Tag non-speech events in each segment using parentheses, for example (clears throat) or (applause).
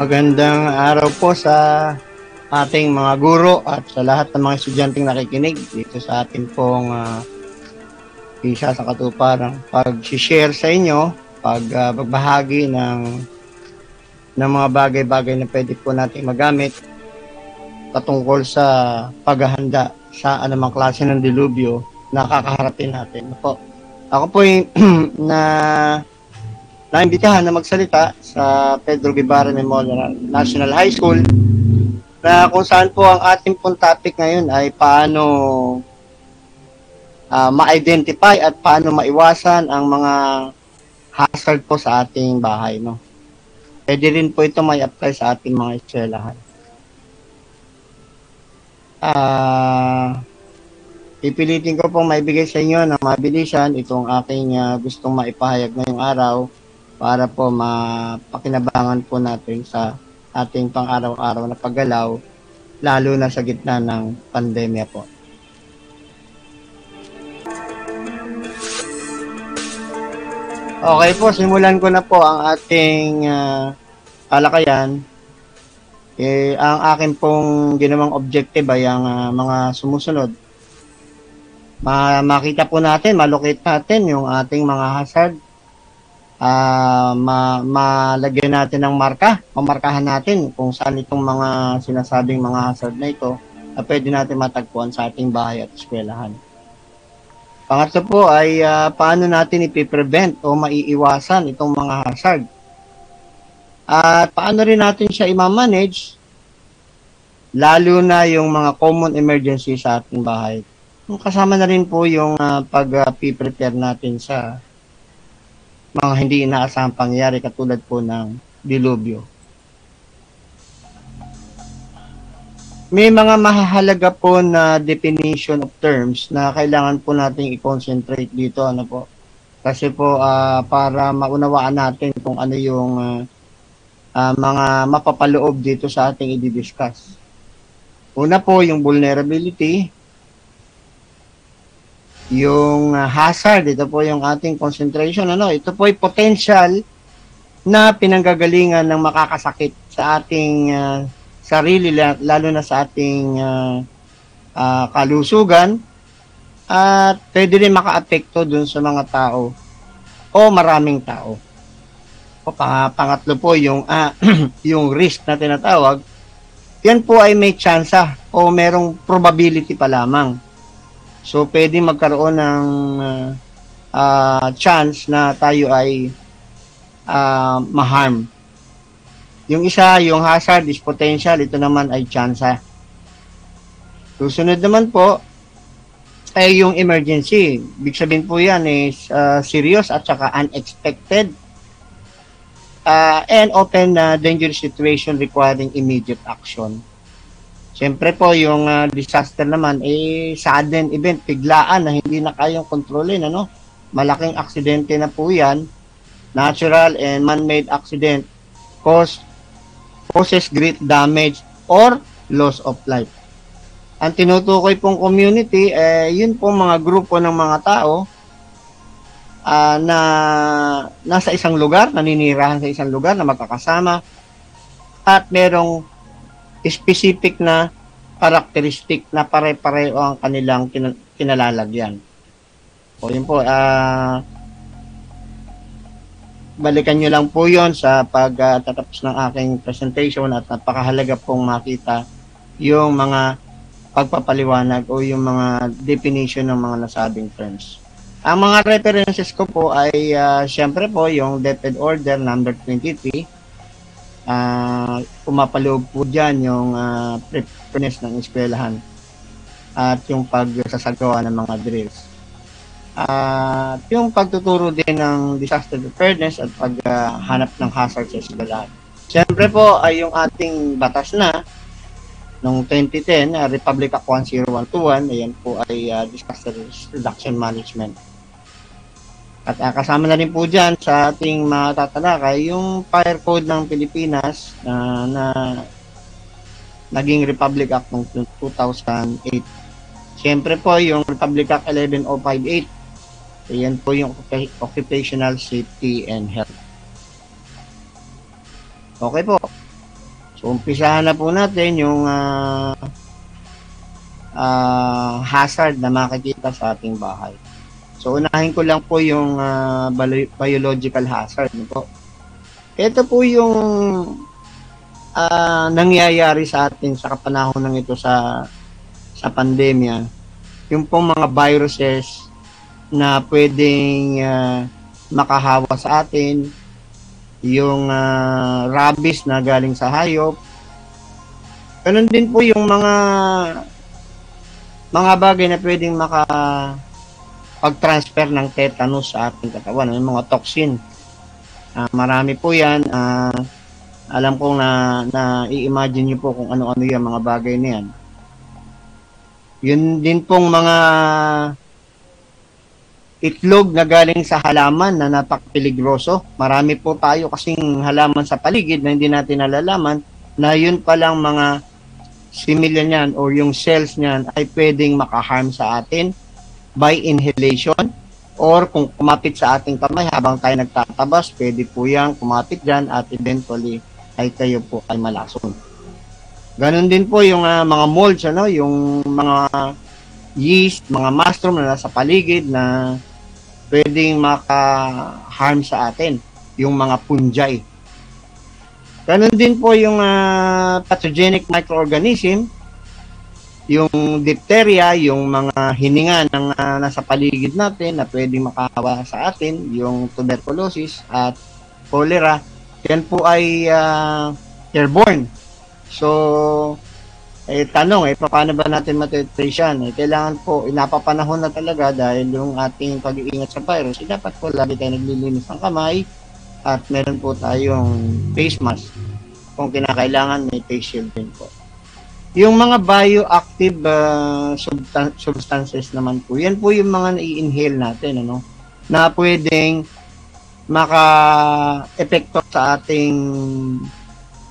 Magandang araw po sa ating mga guro at sa lahat ng mga estudyanteng nakikinig dito sa ating pong uh, isa sa katuparan pag-share sa inyo, pag-bagbahagi uh, ng ng mga bagay-bagay na pwede po natin magamit patungkol sa paghahanda sa anumang klase ng dilubyo na kakaharapin natin. Ako, ako po yung (clears throat) na naimbitahan na magsalita sa Pedro Guevara Memorial National High School na kung saan po ang ating pong topic ngayon ay paano uh, ma-identify at paano maiwasan ang mga hazard po sa ating bahay. No? Pwede rin po ito may apply sa ating mga eskwelahan. Ah... Uh, Pipilitin ko pong maibigay sa inyo ng mabilisan itong aking uh, gustong maipahayag ngayong araw para po mapakinabangan po natin sa ating pang-araw-araw na paggalaw lalo na sa gitna ng pandemya po. Okay po, simulan ko na po ang ating uh, kalakayan. Eh, ang akin pong ginawang objective ay ang uh, mga sumusunod ma makita po natin, malocate natin yung ating mga hazard. Uh, ma malagyan natin ng marka, mamarkahan natin kung saan itong mga sinasabing mga hazard na ito na pwede natin matagpuan sa ating bahay at eskwelahan. Pangatlo po ay uh, paano natin ipiprevent o maiiwasan itong mga hazard. At paano rin natin siya i-manage lalo na yung mga common emergency sa ating bahay kasama na rin po yung uh, pag-prepare uh, natin sa mga hindi inaasahang pangyayari katulad po ng dilubyo. May mga mahalaga po na definition of terms na kailangan po nating i-concentrate dito ano po. Kasi po uh, para maunawaan natin kung ano yung uh, uh, mga mapapaloob dito sa ating i-discuss. Una po yung vulnerability, yung uh, hazard, ito po yung ating concentration, ano, ito po ay potential na pinanggagalingan ng makakasakit sa ating uh, sarili, lalo na sa ating uh, uh, kalusugan, at pwede rin makaapekto dun sa mga tao o maraming tao. O pang, pangatlo po yung uh, (clears throat) yung risk na tinatawag, yan po ay may tsansa o merong probability pa lamang So, pwede magkaroon ng uh, chance na tayo ay uh, maharm. Yung isa, yung hazard is potential. Ito naman ay chance. Susunod naman po, ay yung emergency. Big sabihin po yan is uh, serious at saka unexpected uh, and often uh, dangerous situation requiring immediate action. Siyempre po, yung uh, disaster naman, eh, sudden event, biglaan na hindi na kayang kontrolin, ano? Malaking aksidente na po yan. Natural and man-made accident cause, causes great damage or loss of life. Ang tinutukoy pong community, eh, yun pong mga grupo ng mga tao uh, na nasa isang lugar, naninirahan sa isang lugar na magkakasama at merong specific na karakteristik na pare-pareho ang kanilang kin- kinalalagyan. O yun po, uh, balikan nyo lang po yon sa pagtatapos uh, ng aking presentation at napakahalaga pong makita yung mga pagpapaliwanag o yung mga definition ng mga nasabing terms. Ang mga references ko po ay uh, syempre po yung DepEd Order number 23 uh, pumapaloob po dyan yung uh, preparedness ng eskwelahan at yung pagsasagawa ng mga drills. At yung pagtuturo din ng disaster preparedness at paghanap ng hazard sa eskwelahan. Siyempre po ay yung ating batas na noong 2010, uh, Republic Act 10121, ayan po ay uh, disaster reduction management at uh, kasama na rin po dyan sa ating mga tatalakay yung Fire Code ng Pilipinas uh, na naging Republic Act ng 2008. Siyempre po yung Republic Act 11058. Ayan po yung Occupational Safety and Health. Okay po. So, umpisahan na po natin yung ah, ah, hazard na makikita sa ating bahay. So, unahin ko lang po yung bio- biological hazard. Po. Ito po yung ah, nangyayari sa atin sa kapanahon ng ito sa sa pandemya. Yung pong mga viruses na pwedeng ah, makahawa sa atin, yung ah, rabies na galing sa hayop. Ganun din po yung mga mga bagay na pwedeng maka pag-transfer ng tetanus sa ating katawan, yung mga toxin. Ah, marami po yan. Ah, alam ko na, na i-imagine nyo po kung ano-ano yung mga bagay na yan. Yun din pong mga itlog na galing sa halaman na napakapiligroso. Marami po tayo kasing halaman sa paligid na hindi natin nalalaman na yun palang mga similya niyan or yung cells niyan ay pwedeng makaharm sa atin by inhalation or kung kumapit sa ating kamay habang tayo nagtatabas, pwede po yan kumapit dyan at eventually ay kayo po ay malason. Ganon din po yung ah, mga molds, ano, yung mga yeast, mga mushroom na nasa paligid na pwedeng maka-harm sa atin, yung mga fungi. Ganon din po yung ah, pathogenic microorganism, yung diphtheria, yung mga hininga ng ah, nasa paligid natin na pwedeng makahawa sa atin, yung tuberculosis at cholera, yan po ay ah, airborne. So, eh, tanong, eh, paano ba natin matitrace yan? Eh, kailangan po, inapapanahon na talaga dahil yung ating pag-iingat sa virus, eh, dapat po lagi tayo naglilinis ng kamay at meron po tayong face mask. Kung kinakailangan, may face shield din po. Yung mga bioactive ah, substan- substances naman po, yan po yung mga nai-inhale natin, ano, na pwedeng maka-epekto sa ating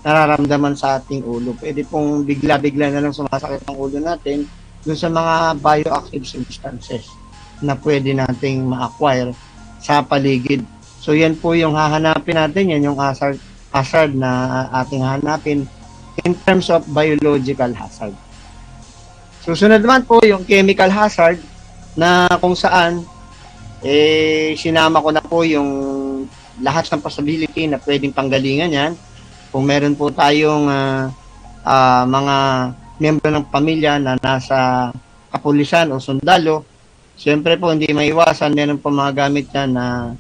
nararamdaman sa ating ulo. Pwede pong bigla-bigla na lang sumasakit ang ulo natin dun sa mga bioactive substances na pwede nating ma-acquire sa paligid. So yan po yung hahanapin natin, yan yung hazard, hazard na ating hahanapin in terms of biological hazard. Susunod naman po yung chemical hazard na kung saan eh sinama ko na po yung lahat ng possibility na pwedeng panggalingan yan. Kung meron po tayong ah, ah, mga miyembro ng pamilya na nasa kapulisan o sundalo, siyempre po hindi maiwasan meron po mga gamit na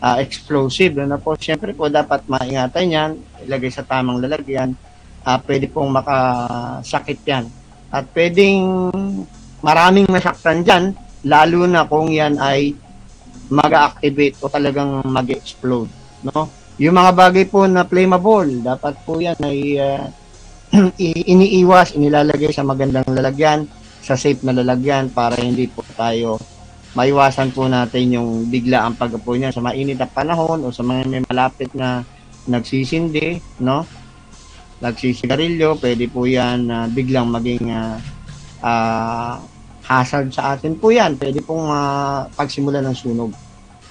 ah, explosive. Na po, siyempre po dapat maingatan yan, ilagay sa tamang lalagyan, ah, pwede pong makasakit yan. At pwedeng maraming masaktan dyan, lalo na kung yan ay mag-activate o talagang mag-explode. No? Yung mga bagay po na flammable, dapat po yan ay (clears throat) i- iniiwas, inilalagay sa magandang lalagyan, sa safe na lalagyan para hindi po tayo maiwasan po natin yung bigla ang pagkapo niya sa mainit na panahon o sa mga may malapit na nagsisindi, no? Nagsisigarilyo, pwede po yan na biglang maging ah, ah, hazard sa atin po yan. Pwede pong ah, pagsimula ng sunog.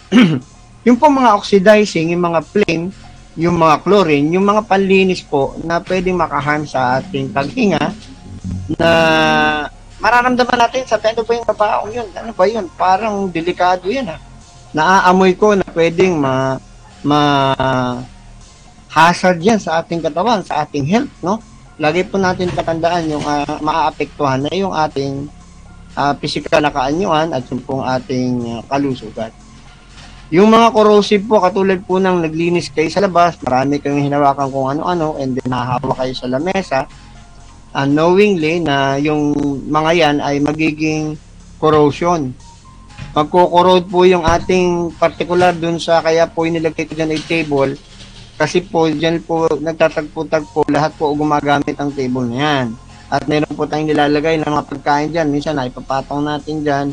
(clears throat) yung po mga oxidizing, yung mga flame, yung mga chlorine, yung mga panlinis po na pwedeng makaharm sa ating paghinga na mararamdaman natin sa ano ba yung kabaong yun? Ano ba yun? Parang delikado yan ha. Naaamoy ko na pwedeng ma, ma hazard yan sa ating katawan, sa ating health, no? Lagi po natin tatandaan yung uh, maaapektuhan na yung ating uh, physical na kaanyuan at yung pong ating ah, kalusugan. Yung mga corrosive po, katulad po ng naglinis kayo sa labas, marami kayong hinawakan kung ano-ano, and then nahahawa kayo sa lamesa, unknowingly na yung mga yan ay magiging corrosion. Magko-corrode po yung ating particular dun sa, kaya po inilagay ko dyan ay table, kasi po dyan po nagtatagpo-tagpo, lahat po gumagamit ang table na yan. At meron po tayong nilalagay ng mga pagkain dyan, minsan ay papatong natin dyan,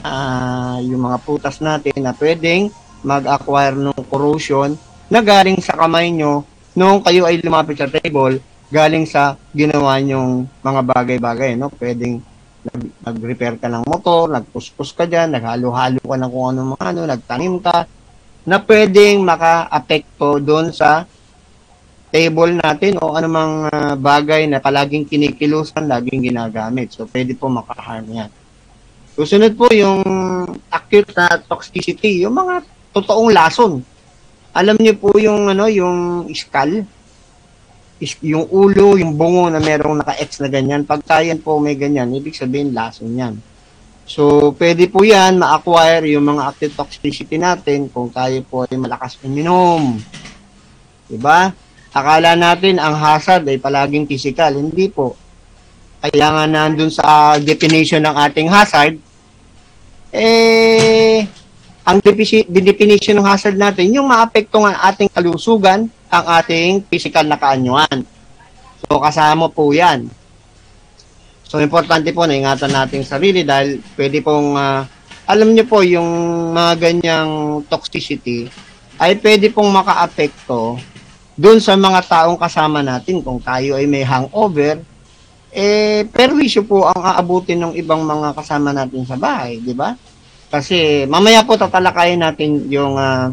ah yung mga putas natin na pwedeng mag-acquire ng corrosion na galing sa kamay nyo nung kayo ay lumapit sa table galing sa ginawa nyong mga bagay-bagay, no? Pwedeng nag- nag-repair ka ng motor, nagpuspos ka dyan, naghalo-halo ka ng kung ano mga ano, nagtanim ka, na pwedeng maka-apekto doon sa table natin o anumang uh, bagay na palaging kinikilusan, laging ginagamit. So, pwede po makaharm yan. Susunod po yung acute na toxicity, yung mga totoong lason. Alam niyo po yung ano, yung skull, yung ulo, yung bungo na merong naka-X na ganyan. Pag tayan po may ganyan, ibig sabihin lason yan. So, pwede po yan ma-acquire yung mga active toxicity natin kung tayo po ay malakas uminom. Diba? Akala natin ang hazard ay palaging physical. Hindi po. Kaya nga nandun sa definition ng ating hazard, eh, ang definition ng hazard natin, yung maapektuhan ating kalusugan, ang ating physical na kaanyuan. So, kasama po yan. So, importante po na ingatan natin sarili dahil pwede pong, uh, alam niyo po, yung mga ganyang toxicity ay pwede pong makaapekto doon sa mga taong kasama natin. Kung tayo ay may hangover, eh, perwisyo po ang aabutin ng ibang mga kasama natin sa bahay, di ba? Kasi mamaya po tatalakayin natin yung uh,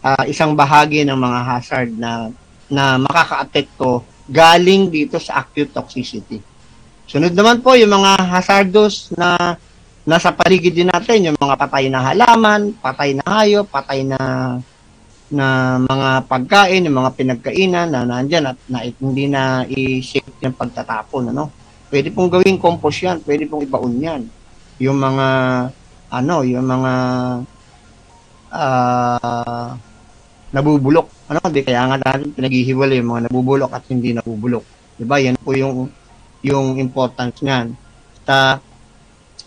uh, isang bahagi ng mga hazard na na makakaapekto galing dito sa acute toxicity. Sunod naman po yung mga hazardous na nasa paligid din natin, yung mga patay na halaman, patay na hayop, patay na na mga pagkain, yung mga pinagkainan na nandyan at na, hindi na i-shape yung pagtatapon. Ano? Pwede pong gawing compost yan, pwede pong ibaon yan. Yung mga, ano, yung mga uh, nabubulok. Ano, di kaya nga natin pinaghihiwalay yung mga nabubulok at hindi nabubulok. Diba? Yan po yung yung importance niyan. Ta,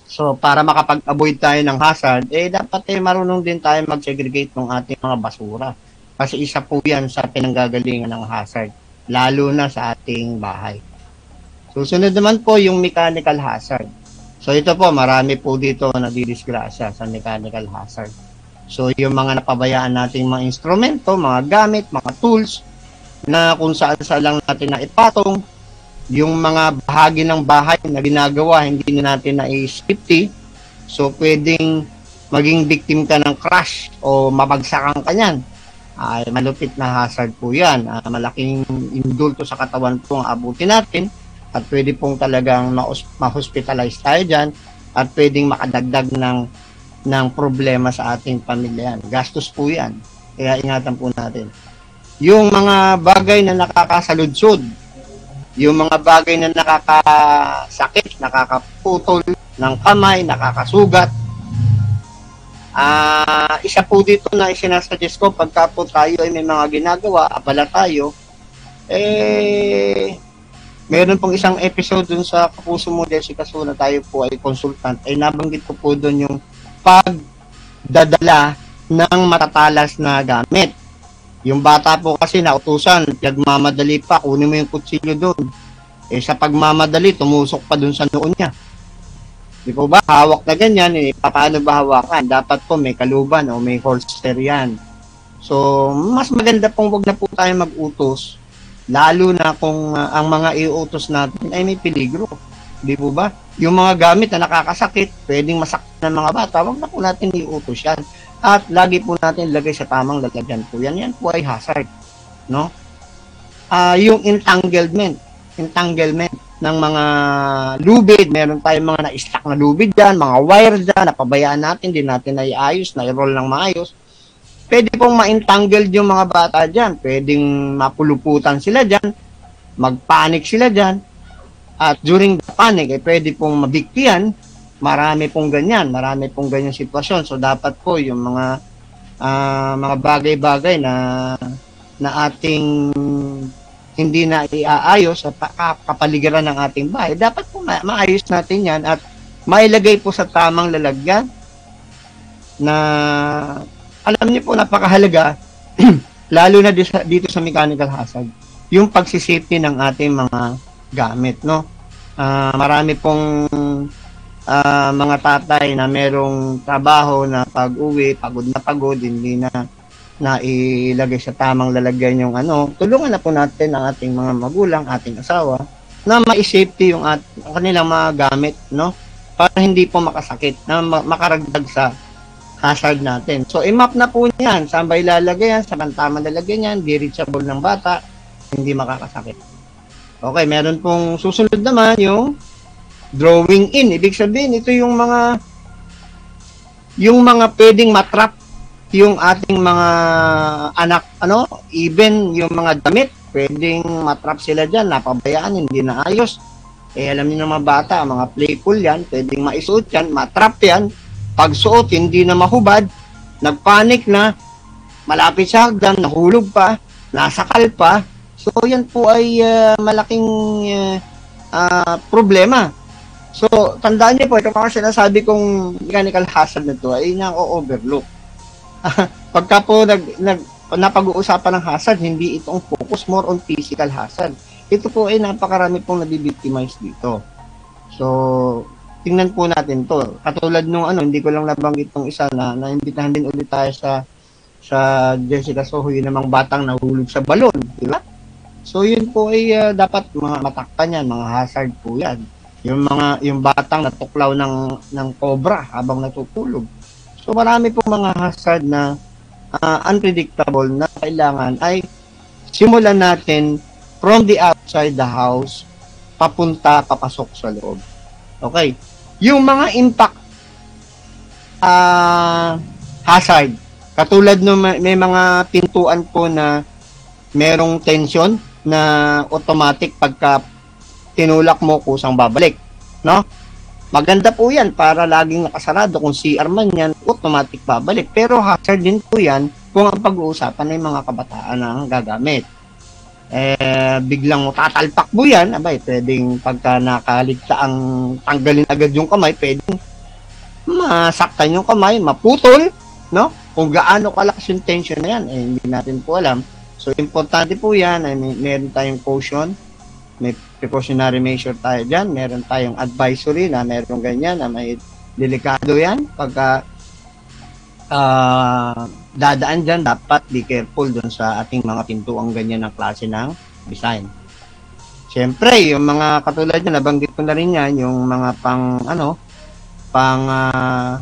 so, para makapag-avoid tayo ng hazard, eh, dapat eh, marunong din tayo mag-segregate ng ating mga basura. Kasi isa po yan sa pinanggagalingan ng hazard, lalo na sa ating bahay. Susunod naman po yung mechanical hazard. So, ito po, marami po dito na didisgrasya sa mechanical hazard. So, yung mga napabayaan nating mga instrumento, mga gamit, mga tools, na kung saan saan lang natin na ipatong, yung mga bahagi ng bahay na ginagawa, hindi na natin na i-safety, so pwedeng maging victim ka ng crash o mabagsakan ka niyan. Ay, malupit na hazard po yan. Uh, malaking indulto sa katawan po ang abutin natin at pwede pong talagang ma-hospitalize tayo dyan at pwedeng makadagdag ng ng problema sa ating pamilya. Gastos po yan. Kaya ingatan po natin. Yung mga bagay na nakakasaludsod, yung mga bagay na nakakasakit, nakakaputol ng kamay, nakakasugat, uh, isa po dito na isinasuggest ko pagka po tayo ay may mga ginagawa, abala tayo, eh, meron pong isang episode dun sa Kapuso mo, Jessica So, na tayo po ay consultant, ay nabanggit ko po dun yung pagdadala ng matatalas na gamit. Yung bata po kasi nautusan, nagmamadali pa, kunin mo yung kutsilyo doon. Eh sa pagmamadali, tumusok pa doon sa noon niya. Di po ba? Hawak na ganyan, eh, paano ba hawakan? Dapat po may kaluban o may holster yan. So, mas maganda pong wag na po tayo mag-utos, lalo na kung uh, ang mga iutos natin ay may peligro. Di po ba? Yung mga gamit na nakakasakit, pwedeng masakit ng mga bata, wag na po natin iutos yan. At lagi po natin lagay sa tamang lalagyan po yan. Yan po ay hazard. No? Uh, yung entanglement, entanglement ng mga lubid, meron tayong mga na-stack na lubid dyan, mga wire dyan, napabayaan natin, din natin na iayos, na i-roll ng maayos. Pwede pong ma-entangled yung mga bata dyan, pwedeng mapuluputan sila dyan, magpanik sila dyan, at during the panic, eh, pwede pong mabiktiyan. Marami pong ganyan. Marami pong ganyan sitwasyon. So, dapat po yung mga uh, mga bagay-bagay na na ating hindi na iaayos sa kapaligiran ng ating bahay, dapat po ma- maayos natin yan at mailagay po sa tamang lalagyan na alam niyo po napakahalaga (clears throat) lalo na dito sa, mechanical hazard yung pagsisafety ng ating mga gamit, no? Uh, marami pong uh, mga tatay na merong trabaho na pag-uwi, pagod na pagod, hindi na na ilagay sa tamang lalagyan yung ano, tulungan na po natin ang ating mga magulang, ating asawa, na ma-safety yung at, kanilang mga gamit, no? Para hindi po makasakit, na makaragdag sa hazard natin. So, i-map na po niyan. Saan ba ilalagay yan? Saan tamang lalagyan yan? Di reachable ng bata hindi makakasakit. Okay, meron pong susunod naman yung drawing in. Ibig sabihin, ito yung mga yung mga pwedeng matrap yung ating mga anak, ano, even yung mga damit, pwedeng matrap sila dyan, napabayaan, hindi na ayos. Eh, alam niyo ng mga bata, mga playful yan, pwedeng maisuot yan, matrap yan, pagsuot, hindi na mahubad, nagpanik na, malapit sa hagdan, nahulog pa, nasakal pa. So, yan po ay uh, malaking uh, uh, problema. So, tandaan niyo po, ito mga sinasabi kong mechanical hazard na to ay na-overlook. (laughs) Pagka po nag, nag, napag-uusapan ng hazard, hindi itong focus more on physical hazard. Ito po ay napakarami pong nabibictimize dito. So, tingnan po natin to. Katulad nung ano, hindi ko lang nabanggit tong isa na naimbitahan din ulit tayo sa sa Jessica Soho, yun namang batang nahulog sa balon, di ba? So yun po ay uh, dapat mga matakpan yan, mga hazard po yan. Yung mga yung batang natuklaw ng ng cobra habang natutulog. So marami pong mga hazard na uh, unpredictable na kailangan ay simulan natin from the outside the house papunta papasok sa loob. Okay. Yung mga impact uh, hazard katulad no may, mga pintuan po na merong tension na automatic pagka tinulak mo kusang babalik, no? Maganda po yan para laging nakasarado. Kung CR man yan, automatic babalik. Pero hazard din po yan kung ang pag-uusapan ay mga kabataan ang gagamit. Eh, biglang tatalpak mo yan, abay, pwedeng pagka nakaligta ang tanggalin agad yung kamay, pwedeng masaktan yung kamay, maputol, no? Kung gaano kalakas yung tension na yan, eh, hindi natin po alam. So, importante po yan, ay may, meron tayong caution, may precautionary measure tayo dyan, meron tayong advisory na meron ganyan, na may delikado yan. Pagka uh, dadaan dyan, dapat be careful dun sa ating mga pintuang ganyan ng klase ng design. Siyempre, yung mga katulad niya, nabanggit ko na rin yan, yung mga pang, ano, pang uh,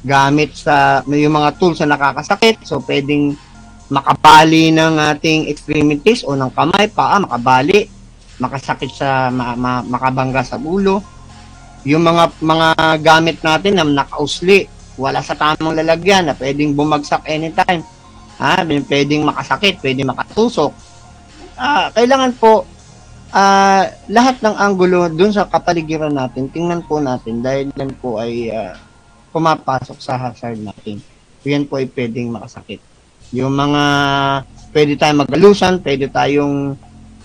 gamit sa, yung mga tools na nakakasakit. So, pwedeng makabali ng ating extremities o ng kamay, paa, makabali, makasakit sa, ma, ma, makabangga sa ulo. Yung mga mga gamit natin na nakausli, wala sa tamang lalagyan na pwedeng bumagsak anytime. Ha, pwedeng makasakit, pwedeng makatusok. Ah, kailangan po ah, lahat ng anggulo dun sa kapaligiran natin, tingnan po natin dahil yan po ay uh, pumapasok sa hazard natin. Yan po ay pwedeng makasakit. Yung mga pwede tayong magalusan, pwede tayong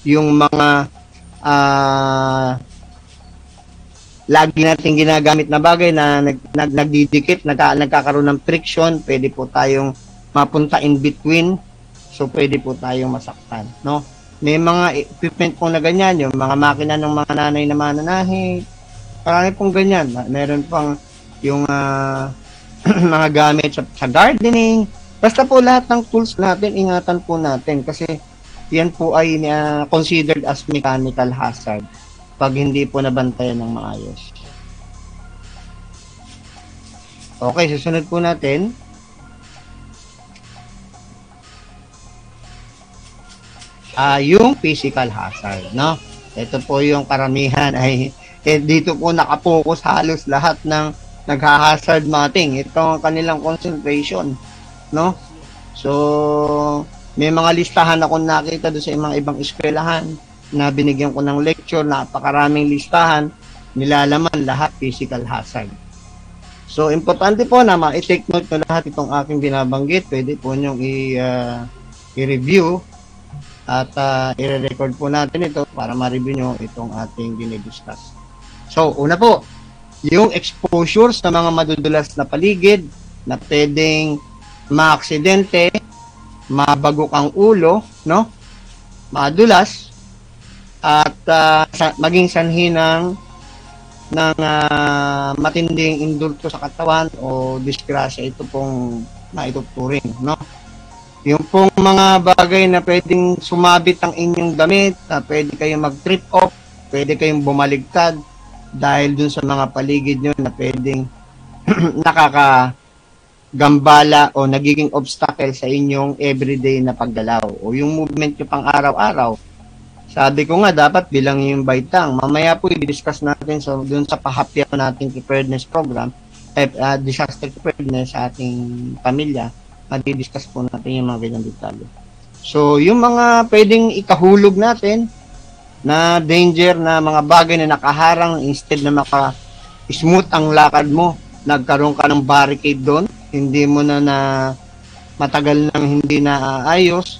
yung mga uh, lagi natin ginagamit na bagay na nag, nag, nagdidikit, nagka, nagkakaroon ng friction, pwede po tayong mapunta in between. So pwede po tayong masaktan, no? May mga equipment po na ganyan, yung mga makina ng mga nanay na mananahi. Marami pong ganyan. Meron pang yung uh, (clears throat) mga gamit sa, sa gardening, Basta po lahat ng tools natin, ingatan po natin kasi yan po ay uh, considered as mechanical hazard pag hindi po nabantayan ng maayos. Okay, susunod po natin. Uh, yung physical hazard, no? Ito po yung karamihan ay eh, dito po nakapokus halos lahat ng nagha-hazard mating. Ito ang kanilang concentration no? So, may mga listahan ako nakita doon sa mga ibang eskwelahan na binigyan ko ng lecture, napakaraming listahan, nilalaman lahat physical hazard. So, importante po na ma-take note ko lahat itong aking binabanggit. Pwede po nyo i- uh, i-review at uh, i-record po natin ito para ma-review nyo itong ating dinidiscuss. So, una po, yung exposure sa mga madudulas na paligid na pwedeng maaksidente, mabagok ang ulo, no? Madulas at uh, sa, maging sanhi ng ng uh, matinding indulto sa katawan o disgrasya ito pong maituturing, no? Yung pong mga bagay na pwedeng sumabit ang inyong damit, na pwede kayong mag-trip off, pwede kayong bumaligtad dahil dun sa mga paligid nyo na pwedeng (clears throat) nakaka gambala o nagiging obstacle sa inyong everyday na paggalaw o yung movement nyo pang araw-araw. Sabi ko nga, dapat bilang yung baitang. Mamaya po, i-discuss natin so, dun sa pahapya nating preparedness program, eh, uh, disaster preparedness sa ating pamilya, madi-discuss po natin yung mga ganyan detalye. So, yung mga pwedeng ikahulog natin na danger na mga bagay na nakaharang instead na maka smooth ang lakad mo, nagkaroon ka ng barricade doon, hindi mo na na matagal nang hindi na ayos,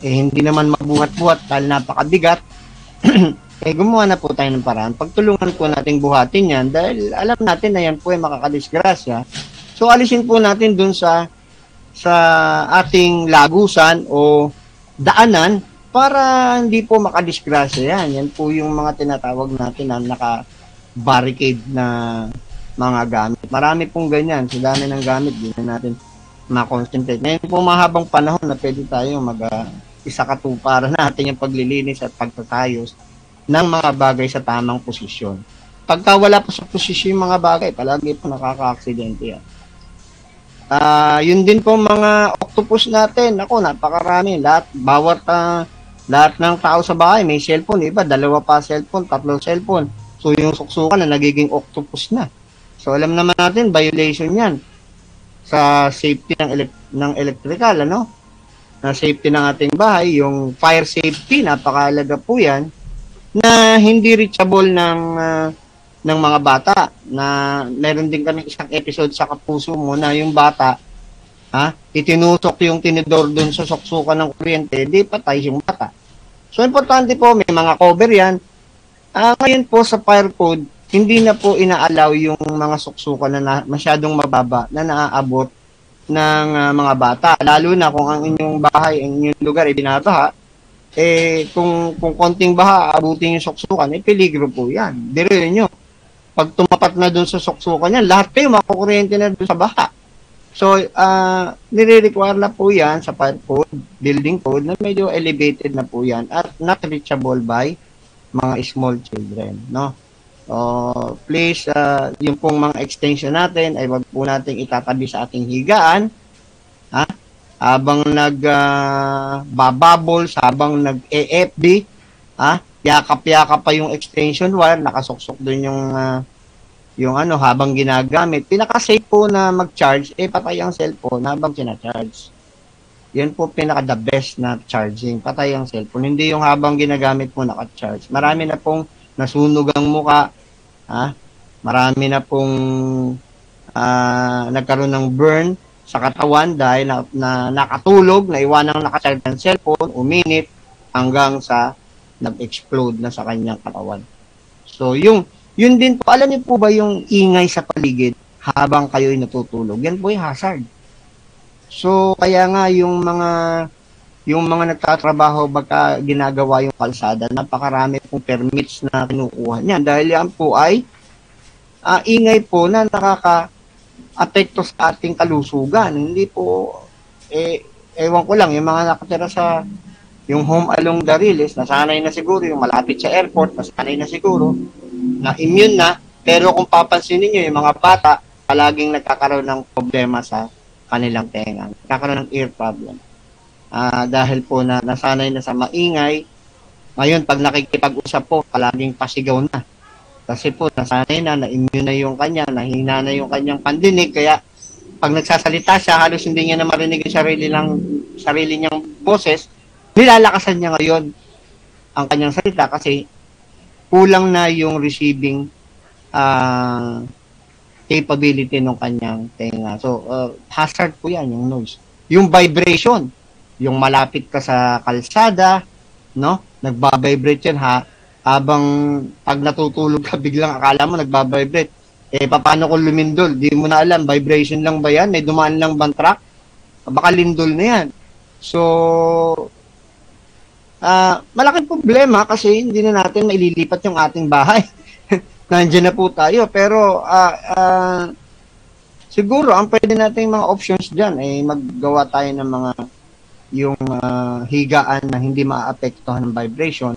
eh hindi naman mabuhat-buhat dahil napakabigat, (clears throat) eh gumawa na po tayo ng paraan. Pagtulungan po nating buhatin yan dahil alam natin na yan po ay makakadisgrasya. So alisin po natin dun sa sa ating lagusan o daanan para hindi po makadisgrasya yan. Yan po yung mga tinatawag natin na naka-barricade na mga gamit. Marami pong ganyan. Sa dami ng gamit, di na natin ma-concentrate. Ngayon po mahabang panahon na pwede tayo mag uh, isa katuparan natin yung paglilinis at pagtatayos ng mga bagay sa tamang posisyon. Pagka wala po sa posisyon yung mga bagay, palagi po nakaka-aksidente yan. Uh, yun din po mga octopus natin. Ako, napakarami. Lahat, bawat uh, lahat ng tao sa bahay may cellphone. Iba, dalawa pa cellphone, tatlo cellphone. So, yung suksukan na nagiging octopus na. So alam naman natin violation 'yan sa safety ng elect- ng electrical ano? Na safety ng ating bahay, yung fire safety napakahalaga po 'yan na hindi reachable ng uh, ng mga bata na meron din kami isang episode sa kapuso mo na yung bata ha itinutok yung tinidor doon sa suksukan ng kuryente di patay yung bata so importante po may mga cover yan uh, ngayon po sa fire code hindi na po inaalaw yung mga suksukan na, na masyadong mababa na naaabot ng uh, mga bata. Lalo na kung ang inyong bahay, ang inyong lugar ay binabaha, eh kung kung konting baha abutin yung suksukan, eh peligro po 'yan. Dire niyo. Pag tumapat na doon sa suksukan yan, lahat kayo makukuryente na doon sa baha. So, uh, nire-require na po yan sa fire code, building code, na medyo elevated na po yan at not reachable by mga small children, no? Uh, please, uh, yung pong mga extension natin ay wag po nating itatabi sa ating higaan. Ha? Habang nag uh, babubbles, habang nag-EFB, ha? Yakap-yakap pa yung extension wire, nakasuksok doon yung uh, yung ano habang ginagamit. Pinaka-safe po na mag-charge, eh patay ang cellphone habang sina-charge. Yan po pinaka the best na charging. Patay ang cellphone. Hindi yung habang ginagamit mo naka-charge. Marami na pong nasunog ang muka, ha? Marami na pong uh, nagkaroon ng burn sa katawan dahil na, na nakatulog, naiwanang nakacharge ng cellphone, uminit hanggang sa nag-explode na sa kanyang katawan. So, yung, yun din po, alam niyo po ba yung ingay sa paligid habang kayo ay natutulog? Yan po yung hazard. So, kaya nga yung mga yung mga nagtatrabaho baka ginagawa yung kalsada, napakarami pong permits na kinukuha niyan dahil yan po ay uh, ingay po na nakaka-apekto sa ating kalusugan. Hindi po, eh, ewan ko lang, yung mga nakatira sa yung home along the riles, nasanay na siguro, yung malapit sa airport, nasanay na siguro, na immune na, pero kung papansin niyo yung mga bata, palaging nagkakaroon ng problema sa kanilang tenga. Nagkakaroon ng ear problem uh, dahil po na nasanay na sa maingay. Ngayon, pag nakikipag-usap po, palaging pasigaw na. Kasi po, nasanay na, na-immune na yung kanya, nahina na yung kanyang pandinig, kaya pag nagsasalita siya, halos hindi niya na marinig yung sarili, lang, sarili niyang boses, nilalakasan niya ngayon ang kanyang salita kasi kulang na yung receiving uh, capability ng kanyang tenga. So, uh, hazard po yan, yung noise. Yung vibration, yung malapit ka sa kalsada, no? Nagba-vibrate yan ha. Habang pag natutulog ka (laughs) biglang akala mo nagba-vibrate. Eh paano kung lumindol? Di mo na alam, vibration lang ba yan? May dumaan lang bang truck? Baka lindol na yan. So, uh, malaking problema kasi hindi na natin maililipat yung ating bahay. (laughs) Nandiyan na po tayo. Pero, uh, uh, siguro, ang pwede nating mga options dyan ay eh, maggawa tayo ng mga yung uh, higaan na hindi maapektuhan ng vibration.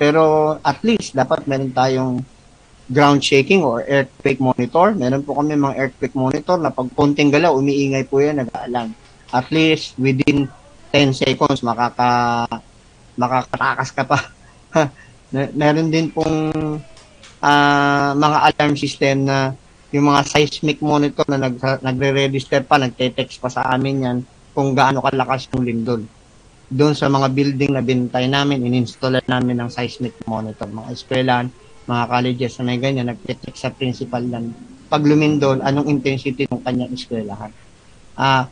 Pero at least dapat meron tayong ground shaking or earthquake monitor. Meron po kami mga earthquake monitor na pag konting galaw, umiingay po yan, nag-aalarm. At least within 10 seconds, makaka, makakatakas ka pa. (laughs) Meron din pong uh, mga alarm system na yung mga seismic monitor na nag, nagre-register pa, nagte-text pa sa amin yan kung gaano kalakas yung lindol. Doon sa mga building na bintay namin, ininstall namin ng seismic monitor. Mga eskwelahan, mga colleges na may ganyan, nag-text sa principal lang. Pag lumindol, anong intensity ng kanyang eskwelahan. Ah, uh,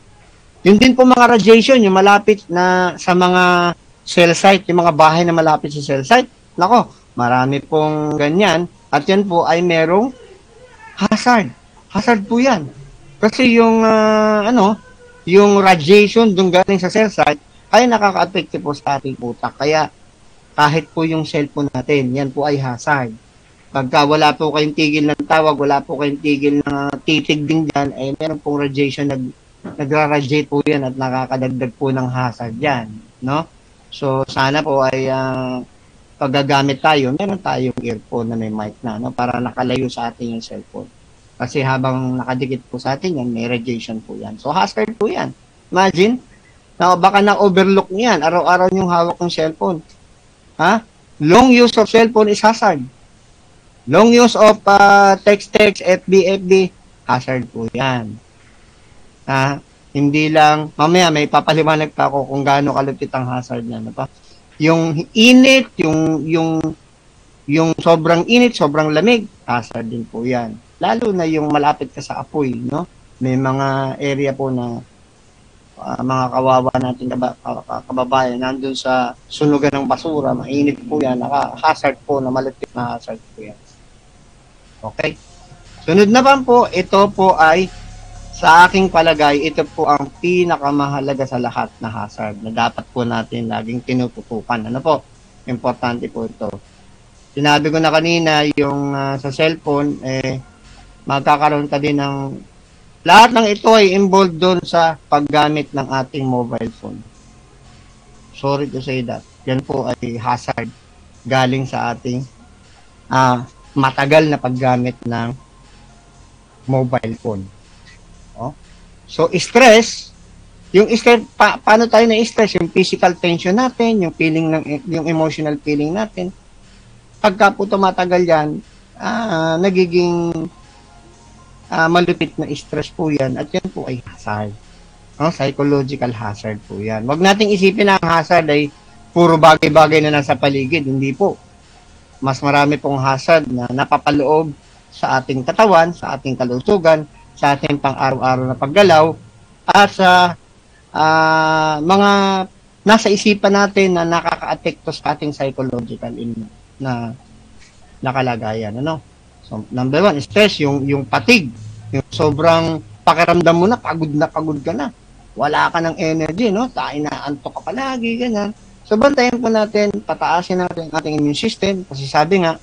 yun din po mga radiation, yung malapit na sa mga cell site, yung mga bahay na malapit sa cell site. Nako, marami pong ganyan. At yan po ay merong hazard. Hazard po yan. Kasi yung, uh, ano, yung radiation dun galing sa cell ay nakaka-affect po sa ating utak. Kaya, kahit po yung cellphone natin, yan po ay hazard. Pagka wala po kayong tigil ng tawag, wala po kayong tigil ng titig din dyan, ay meron pong radiation, nag, nagra-radiate po yan at nakakadagdag po ng hazard yan. No? So, sana po ay uh, paggagamit tayo, meron tayong earphone na may mic na, no? para nakalayo sa atin yung cellphone. Kasi habang nakadikit po sa atin yan, may radiation po yan. So, hazard po yan. Imagine, na baka na-overlook niyan, araw-araw yung hawak ng cellphone. Ha? Long use of cellphone is hazard. Long use of uh, text-text, FB, FB, hazard po yan. Ha? Hindi lang, mamaya may papaliwanag pa ako kung gaano kalupit ang hazard niya. Ano pa? Yung init, yung, yung, yung sobrang init, sobrang lamig, hazard din po yan. Lalo na yung malapit ka sa apoy, no? May mga area po na uh, mga kawawa natin kaba, kababayan nandun sa sunugan ng basura, mainit po yan, naka-hazard po na malapit na hazard po yan. Okay? Sunod na po, ito po ay sa aking palagay, ito po ang pinakamahalaga sa lahat na hazard na dapat po natin laging tinututukan. Ano po? Importante po ito. Sinabi ko na kanina, yung uh, sa cellphone, eh, magkakaroon ka din ng lahat ng ito ay involved doon sa paggamit ng ating mobile phone. Sorry to say that. Yan po ay hazard galing sa ating uh, matagal na paggamit ng mobile phone. Oh. So, stress, yung stress, pa, paano tayo na-stress? Yung physical tension natin, yung feeling ng, yung emotional feeling natin. Pagka po tumatagal yan, ah, nagiging ah, malupit na stress po yan at yan po ay hazard. Oh, psychological hazard po yan. Huwag nating isipin na ang hazard ay puro bagay-bagay na nasa paligid. Hindi po mas marami pong hazard na napapaloob sa ating katawan, sa ating kalusugan, sa ating pang-araw-araw na paggalaw, at sa uh, mga nasa isipan natin na nakaka-apekto sa ating psychological in, na nakalagayan. Ano? So, number one, stress, yung, yung patig, yung sobrang pakiramdam mo na, pagod na pagod ka na. Wala ka ng energy, no? Tayo na antok ka palagi, ganyan. So, bantayan po natin, pataasin natin ang ating immune system kasi sabi nga,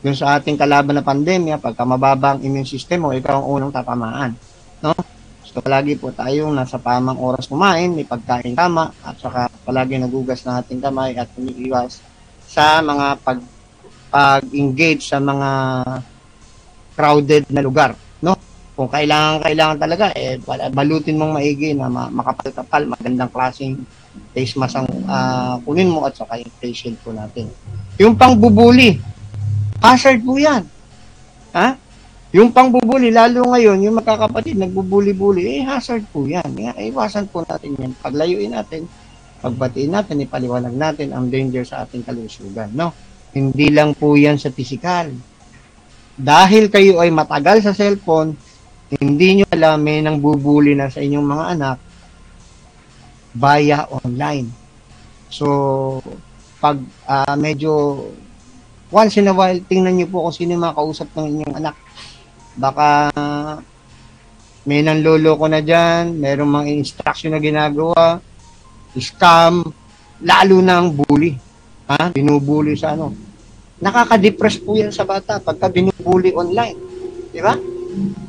yung sa ating kalaban na pandemya, pagka mababa ang immune system mo, ikaw ang unang tatamaan. No? So, palagi po tayong nasa pamang oras kumain, may pagkain tama, at saka palagi nagugas na ating kamay at umiiwas sa mga pag pag-engage sa mga crowded na lugar, no? Kung kailangan kailangan talaga eh balutin mong maigi na makapal-kapal, magandang klaseng face mask ang uh, kunin mo at saka yung face shield po natin. Yung pangbubuli, hazard po yan. Ha? Yung pangbubuli, lalo ngayon, yung makakapatid, nagbubuli-buli, eh, hazard po yan. Eh, iwasan po natin yan. Paglayuin natin, pagbatiin natin, ipaliwanag natin ang danger sa ating kalusugan. No? Hindi lang po yan sa physical. Dahil kayo ay matagal sa cellphone, hindi nyo alam, may nang bubuli na sa inyong mga anak, via online. So, pag uh, medyo once in a while, tingnan niyo po kung sino yung mga kausap ng inyong anak. Baka may nanloloko na dyan, merong mga instruction na ginagawa, scam, lalo na bully. Ha? Binubuli sa ano. Nakaka-depress po yan sa bata pagka binubuli online. Di ba?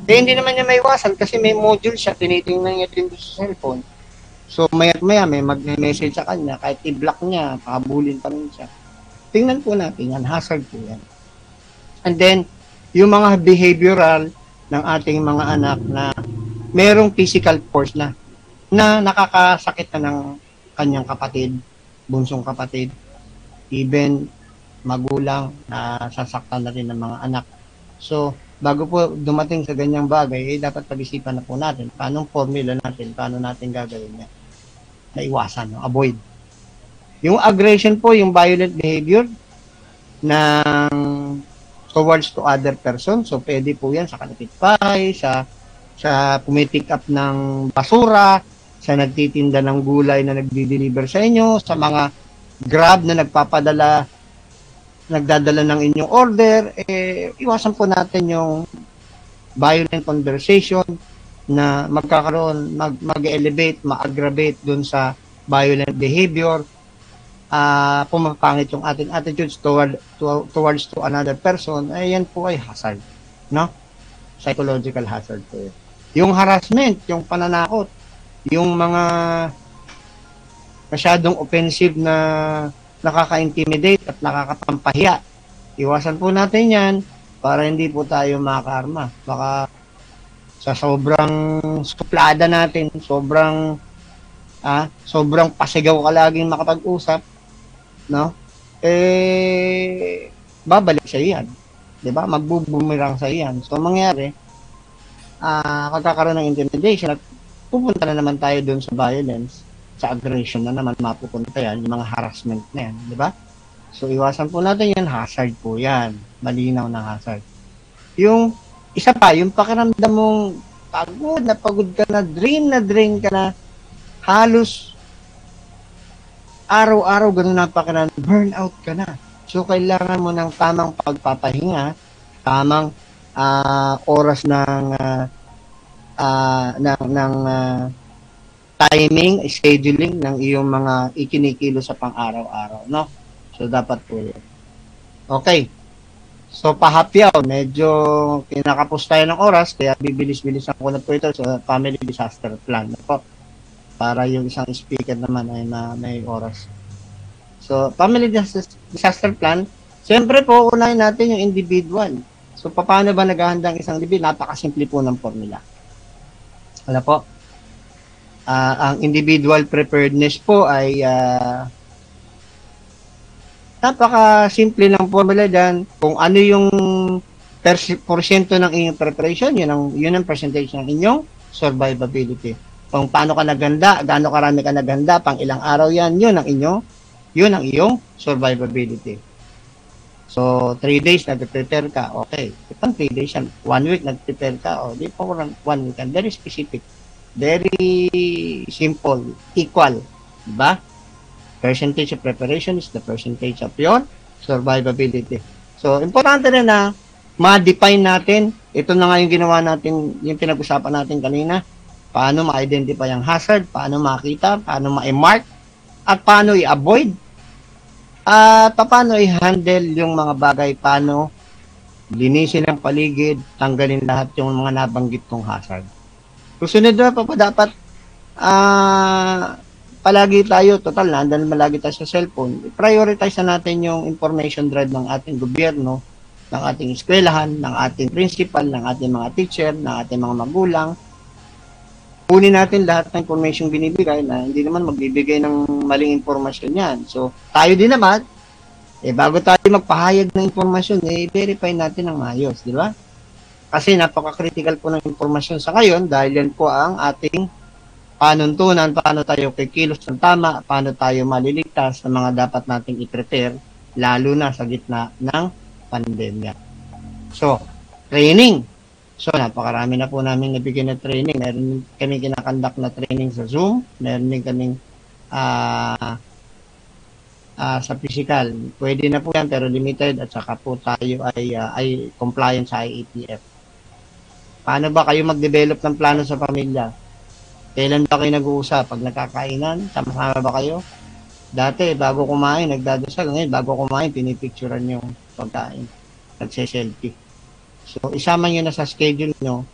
Eh, hindi naman niya may iwasan kasi may module siya, tinitingnan niya din sa cellphone So, mayat maya may mag-message sa kanya, kahit i-block niya, pakabulin pa rin siya. Tingnan po natin yan, hazard po yan. And then, yung mga behavioral ng ating mga anak na merong physical force na na nakakasakit na ng kanyang kapatid, bunsong kapatid, even magulang na sasaktan na rin ng mga anak. So, bago po dumating sa ganyang bagay, eh, dapat pag-isipan na po natin paano formula natin, paano natin gagawin niya. Naiwasan, no? avoid. Yung aggression po, yung violent behavior ng towards to other person. So, pwede po yan sa kapitbahay, sa sa pumipick up ng basura, sa nagtitinda ng gulay na nagdi-deliver sa inyo, sa mga grab na nagpapadala, nagdadala ng inyong order, eh, iwasan po natin yung violent conversation na magkakaroon, mag, mag-elevate, ma-aggravate dun sa violent behavior, uh, pumapangit yung ating attitudes toward, to, towards to another person, ay yan po ay hazard. No? Psychological hazard po yun. Yung harassment, yung pananakot, yung mga masyadong offensive na nakaka-intimidate at nakakapampahiya. Iwasan po natin yan para hindi po tayo makakarma. Baka sa sobrang suplada natin, sobrang ah, sobrang pasigaw ka laging makapag-usap, no? Eh, babalik sa iyan. 'Di ba? Magbubumirang sa iyan. So, mangyari, ah, kagkakaroon ng intimidation at pupunta na naman tayo doon sa violence, sa aggression na naman mapupunta yan, yung mga harassment na yan, di ba? So, iwasan po natin yan, hazard po yan. Malinaw na hazard. Yung, isa pa, yung pakiramdam mong pagod na pagod ka na, drain na drain ka na, halos araw-araw ganun na pakiramdam, burnout ka na. So, kailangan mo ng tamang pagpapahinga, tamang uh, oras ng uh, uh, ng, ng uh, timing, scheduling ng iyong mga ikinikilo sa pang-araw-araw, no? So, dapat po yun. Okay. So, pahapyaw, medyo kinakapos tayo ng oras, kaya bibilis-bilis ako na po ito sa family disaster plan. Po, para yung isang speaker naman ay na, may oras. So, family disaster plan, siyempre po, unahin natin yung individual. So, paano ba naghahanda ang isang individual? Napakasimple po ng formula. Wala po? Uh, ang individual preparedness po ay uh, napaka simple ng formula diyan kung ano yung porsyento ng inyong preparation yun ang yun ang percentage ng inyong survivability. Kung paano ka naganda gaano karami ka naganda pang ilang araw yan yun ang inyong yun ang iyong survivability. So 3 days nag-prepare ka okay. Itong 3 days yan 1 week nag-prepare ka o di pa 1 week. Very specific Very simple. Equal. Diba? Percentage of preparation is the percentage of your survivability. So, importante rin na ma-define natin, ito na nga yung ginawa natin, yung pinag-usapan natin kanina, paano ma-identify ang hazard, paano makita, paano ma-mark, at paano i-avoid, at paano i-handle yung mga bagay, paano linisin ang paligid, tanggalin lahat yung mga nabanggit kong hazard. Susunod na pa pa dapat ah uh, palagi tayo, total, nandan malagi tayo sa cellphone, prioritize na natin yung information drive ng ating gobyerno, ng ating eskwelahan, ng ating principal, ng ating mga teacher, ng ating mga magulang. Kunin natin lahat ng information binibigay na hindi naman magbibigay ng maling impormasyon yan. So, tayo din naman, eh, bago tayo magpahayag ng impormasyon, eh, verify natin ng maayos, di ba? Kasi napaka-critical po ng impormasyon sa ngayon dahil yan po ang ating panuntunan, paano tayo kikilos ng tama, paano tayo maliligtas sa mga dapat nating i-prepare, lalo na sa gitna ng pandemya. So, training. So, napakarami na po namin nabigyan ng training. Meron kami kinakandak na training sa Zoom. Meron din kaming uh, uh, sa physical. Pwede na po yan pero limited at saka po tayo ay, uh, ay compliant sa IETF. Paano ba kayo mag-develop ng plano sa pamilya? Kailan ba kayo nag-uusap? Pag nagkakainan, sama-sama ba kayo? Dati, bago kumain, nagdadasal. Ngayon, bago kumain, pinipicturean yung pagkain. Nagse-selfie. So, isama nyo na sa schedule nyo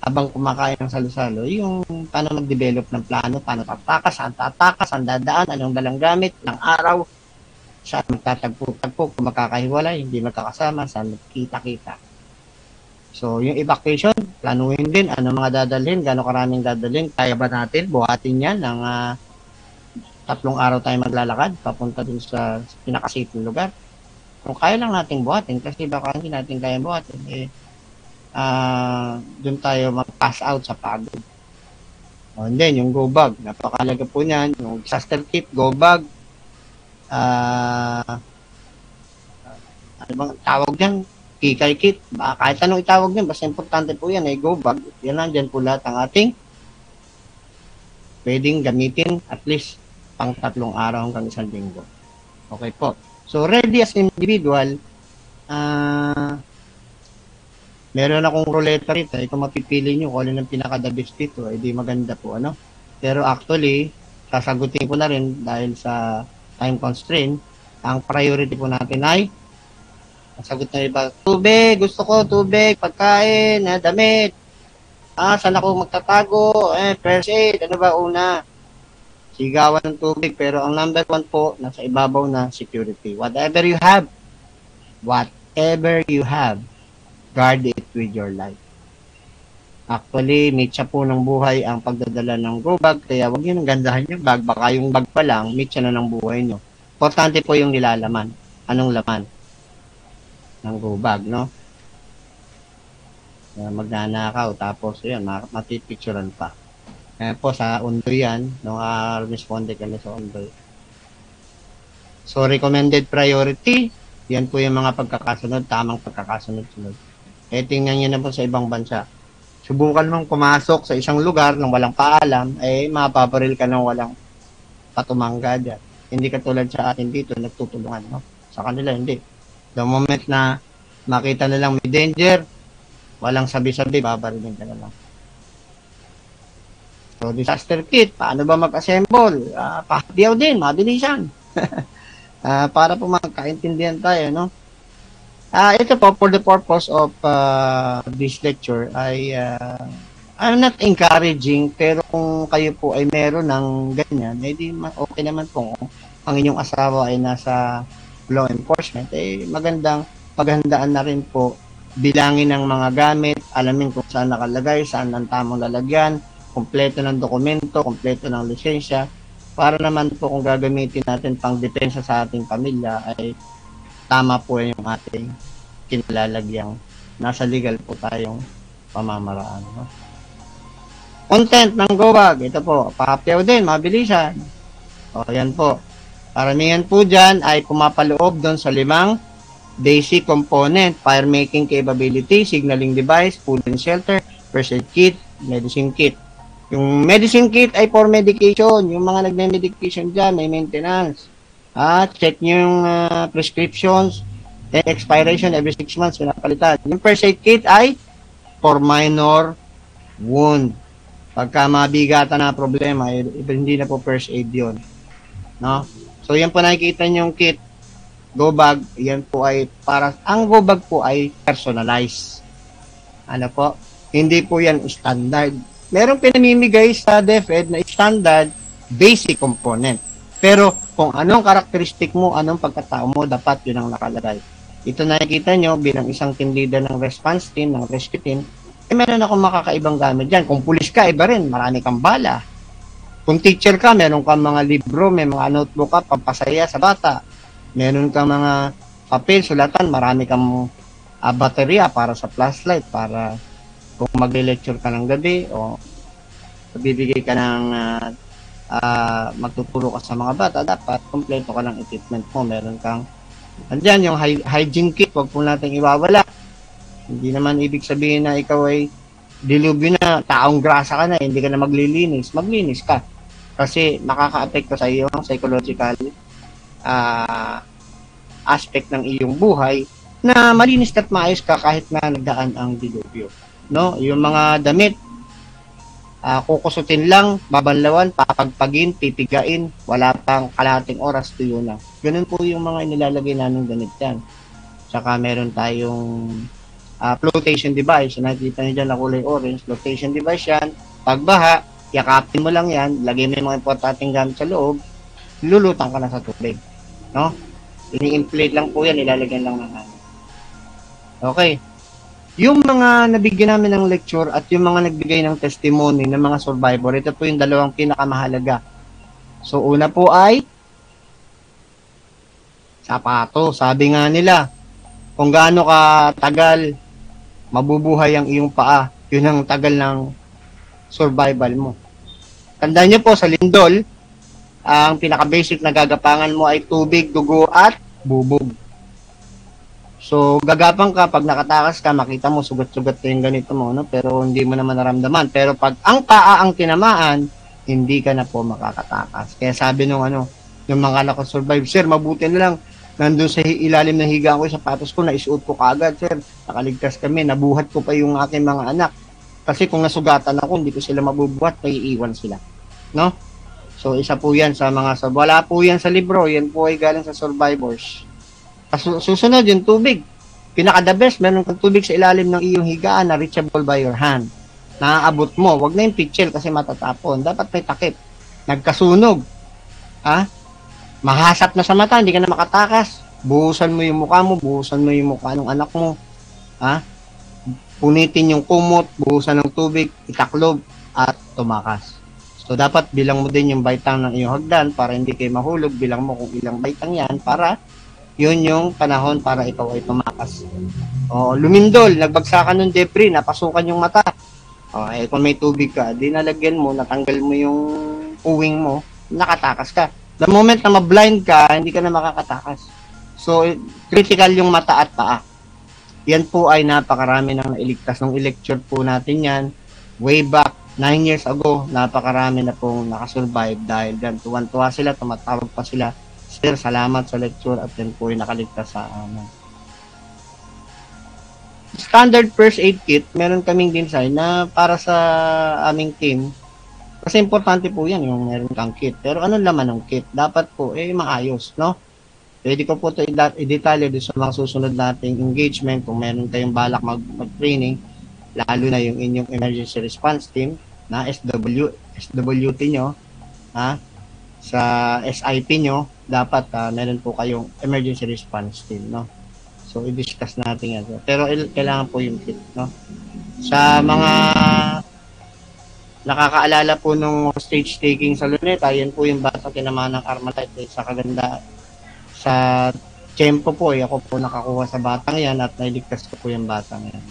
habang kumakain ng salo-salo, yung paano mag-develop ng plano, paano tatakas, saan tatakas, saan dadaan, anong dalang gamit, ng araw, saan magtatagpo-tagpo, kung makakahiwalay, hindi magkakasama, saan magkita-kita. So, yung evacuation, planuhin din. Ano mga dadalhin, gaano karaming dadalhin, kaya ba natin? Buhatin yan ng ah, tatlong araw tayo maglalakad papunta dun sa, na lugar. Kung kaya lang natin buhatin, kasi baka hindi natin kaya buhatin, eh, ah dun tayo mag-pass out sa pagod. O, and then, yung go bag, napakalaga po niyan, yung disaster kit, go bag, ah, ano bang tawag diyan? Kikay kit, kahit anong itawag niyan, basta importante po yan, ay go bag. Yan lang dyan po lahat ang ating pwedeng gamitin at least pang tatlong araw hanggang isang linggo. Okay po. So, ready as individual, ah, meron akong ruleta rito. Ito mapipili nyo kung alin ang pinaka-the best dito. Eh, di maganda po, ano? Pero actually, sasagutin ko na rin dahil sa time constraint, ang priority po natin ay sagot na iba, tubig, gusto ko tubig, pagkain, eh, damit. Ah, saan ako magtatago? Eh, first aid, ano ba una? Sigawan ng tubig, pero ang number one po, nasa ibabaw na security. Whatever you have, whatever you have, guard it with your life. Actually, mitsa po ng buhay ang pagdadala ng go bag, kaya huwag nyo nang gandahan yung bag, baka yung bag pa lang, mitsa na ng buhay nyo. Importante po yung nilalaman. Anong laman? Ng go bag, no? Uh, magnanakaw, tapos yun, ma- matipicturean pa. Kaya po sa Undoy yan, nung uh, responde kami sa Undoy. So, recommended priority, yan po yung mga pagkakasunod, tamang pagkakasunod-sunod. Eh, tingnan nyo na po sa ibang bansa. Subukan mong pumasok sa isang lugar nang walang paalam, eh, mapaparil ka nang walang patumangga dyan. Hindi katulad sa atin dito, nagtutulungan, no? Sa kanila, hindi. The moment na makita na lang may danger, walang sabi-sabi, babarilin ka na lang. So, disaster kit, paano ba mag-assemble? Uh, pahdiyaw din, mabilisan. uh, (laughs) para po magkaintindihan tayo, no? Uh, ito po, for the purpose of uh, this lecture, ay uh, I'm not encouraging, pero kung kayo po ay meron ng ganyan, edi okay naman po ang inyong asawa ay nasa law enforcement, eh magandang paghandaan na rin po bilangin ng mga gamit, alamin kung saan nakalagay, saan ang tamang lalagyan, kumpleto ng dokumento, kumpleto ng lisensya, para naman po kung gagamitin natin pang depensa sa ating pamilya ay tama po yung ating kinalalagyang nasa legal po tayong pamamaraan. No? Content ng GoBag, ito po, pakapyaw din, mabilisan. O, yan po. Karamihan po dyan ay pumapaloob doon sa limang basic component, fire making capability, signaling device, food and shelter, first aid kit, medicine kit. Yung medicine kit ay for medication. Yung mga nagme-medication dyan, may maintenance. Ah, check nyo yung uh, prescriptions, then expiration every 6 months, pinapalitan. Yung first aid kit ay for minor wound. Pagka mabigatan na problema, eh, hindi na po first aid yon No? So, yan po nakikita yung kit. Go bag, yan po ay para, ang go bag po ay personalized. Ano po? Hindi po yan standard. Meron pinamimigay sa DepEd na standard basic component. Pero kung anong karakteristik mo, anong pagkatao mo, dapat yun ang nakalagay. Ito nakikita nyo bilang isang team leader ng response team, ng rescue team, eh meron akong makakaibang gamit dyan. Kung pulis ka, iba rin. Marami kang bala kung teacher ka, meron kang mga libro, may mga notebook ka, pampasaya sa bata. Meron kang mga papel, sulatan, marami kang uh, baterya para sa flashlight, para kung mag-lecture ka ng gabi o bibigay ka ng uh, uh, magtuturo ka sa mga bata, dapat kompleto ka ng equipment mo. Meron kang Andiyan, yung hygiene kit, wag po natin iwawala. Hindi naman ibig sabihin na ikaw ay dilubyo na, taong grasa ka na, hindi ka na maglilinis. Maglinis ka kasi makaka-apekto sa iyong psychological uh, aspect ng iyong buhay na malinis at maayos ka kahit na nagdaan ang dilubyo. No? Yung mga damit, uh, kukusutin lang, babanlawan, papagpagin, pipigain, wala pang kalating oras, tuyo na. Ganun po yung mga inilalagay namin ganit yan. Saka meron tayong uh, flotation device. Nakikita niyo dyan na kulay orange. Flotation device yan. Pagbaha, yakapin mo lang yan, lagay mo yung mga importanteng gamit sa loob, lulutang ka na sa tubig. No? Ini-inflate lang po yan, ilalagyan lang ng ano. Okay. Yung mga nabigyan namin ng lecture at yung mga nagbigay ng testimony ng mga survivor, ito po yung dalawang pinakamahalaga. So, una po ay sapato. Sabi nga nila, kung gaano ka tagal mabubuhay ang iyong paa, yun ang tagal ng survival mo. Tandaan niyo po sa lindol, ang pinaka-basic na gagapangan mo ay tubig, dugo at bubog. So, gagapang ka, pag nakatakas ka, makita mo, sugat-sugat ka yung ganito mo, no? pero hindi mo naman naramdaman. Pero pag ang paa ang tinamaan, hindi ka na po makakatakas. Kaya sabi nung ano, yung mga nakasurvive, sir, mabuti na lang, nandun sa ilalim ng higa ko, sapatos ko, naisuot ko kagad, sir. Nakaligtas kami, nabuhat ko pa yung aking mga anak. Kasi kung nasugatan ako, hindi ko sila mabubuhat, may iiwan sila. No? So, isa po yan sa mga, sub- wala po yan sa libro, yan po ay galing sa survivors. Susunod yung tubig. Pinaka the best, meron kang tubig sa ilalim ng iyong higaan na reachable by your hand. Naaabot mo. Wag na yung pitchel kasi matatapon. Dapat may takip. Nagkasunog. Ha? Mahasap na sa mata, hindi ka na makatakas. Buhusan mo yung mukha mo, buhusan mo yung mukha ng anak mo. Ha? Punitin yung kumot, buhusan ng tubig, itaklob, at tumakas. So, dapat bilang mo din yung baitang ng iyong hagdan para hindi kayo mahulog. Bilang mo kung ilang baitang yan para yun yung panahon para ikaw ay tumakas. O, lumindol, nagbagsakan ng debris, napasukan yung mata. O, eh, kung may tubig ka, di nalagyan mo, natanggal mo yung uwing mo, nakatakas ka. The moment na ma-blind ka, hindi ka na makakatakas. So, eh, critical yung mata at paa. Yan po ay napakarami nang nailigtas. Nung i-lecture po natin yan, way back, 9 years ago, napakarami na pong nakasurvive dahil dyan. Tuwan-tuwa sila, tumatawag pa sila Sir, salamat sa lecture at yan po yung nakaligtas sa amin. Standard first aid kit, meron kaming design na para sa aming team. Kasi importante po yan yung meron kang kit. Pero ano laman ng kit? Dapat po, eh, maayos, no? Pwede ko po ito i-detalye doon sa mga susunod nating engagement kung meron kayong balak mag- mag-training, lalo na yung inyong emergency response team na SW, SWT nyo, ha? sa SIP nyo, dapat uh, meron po kayong emergency response team, no? So, i-discuss natin yan. Pero il- kailangan po yung kit, no? Sa mga nakakaalala po nung stage taking sa Luneta, yan po yung bata tinamaan ng Armalite eh, sa kaganda sa tempo po eh, ako po nakakuha sa batang yan at nailigtas ko po yung batang yan.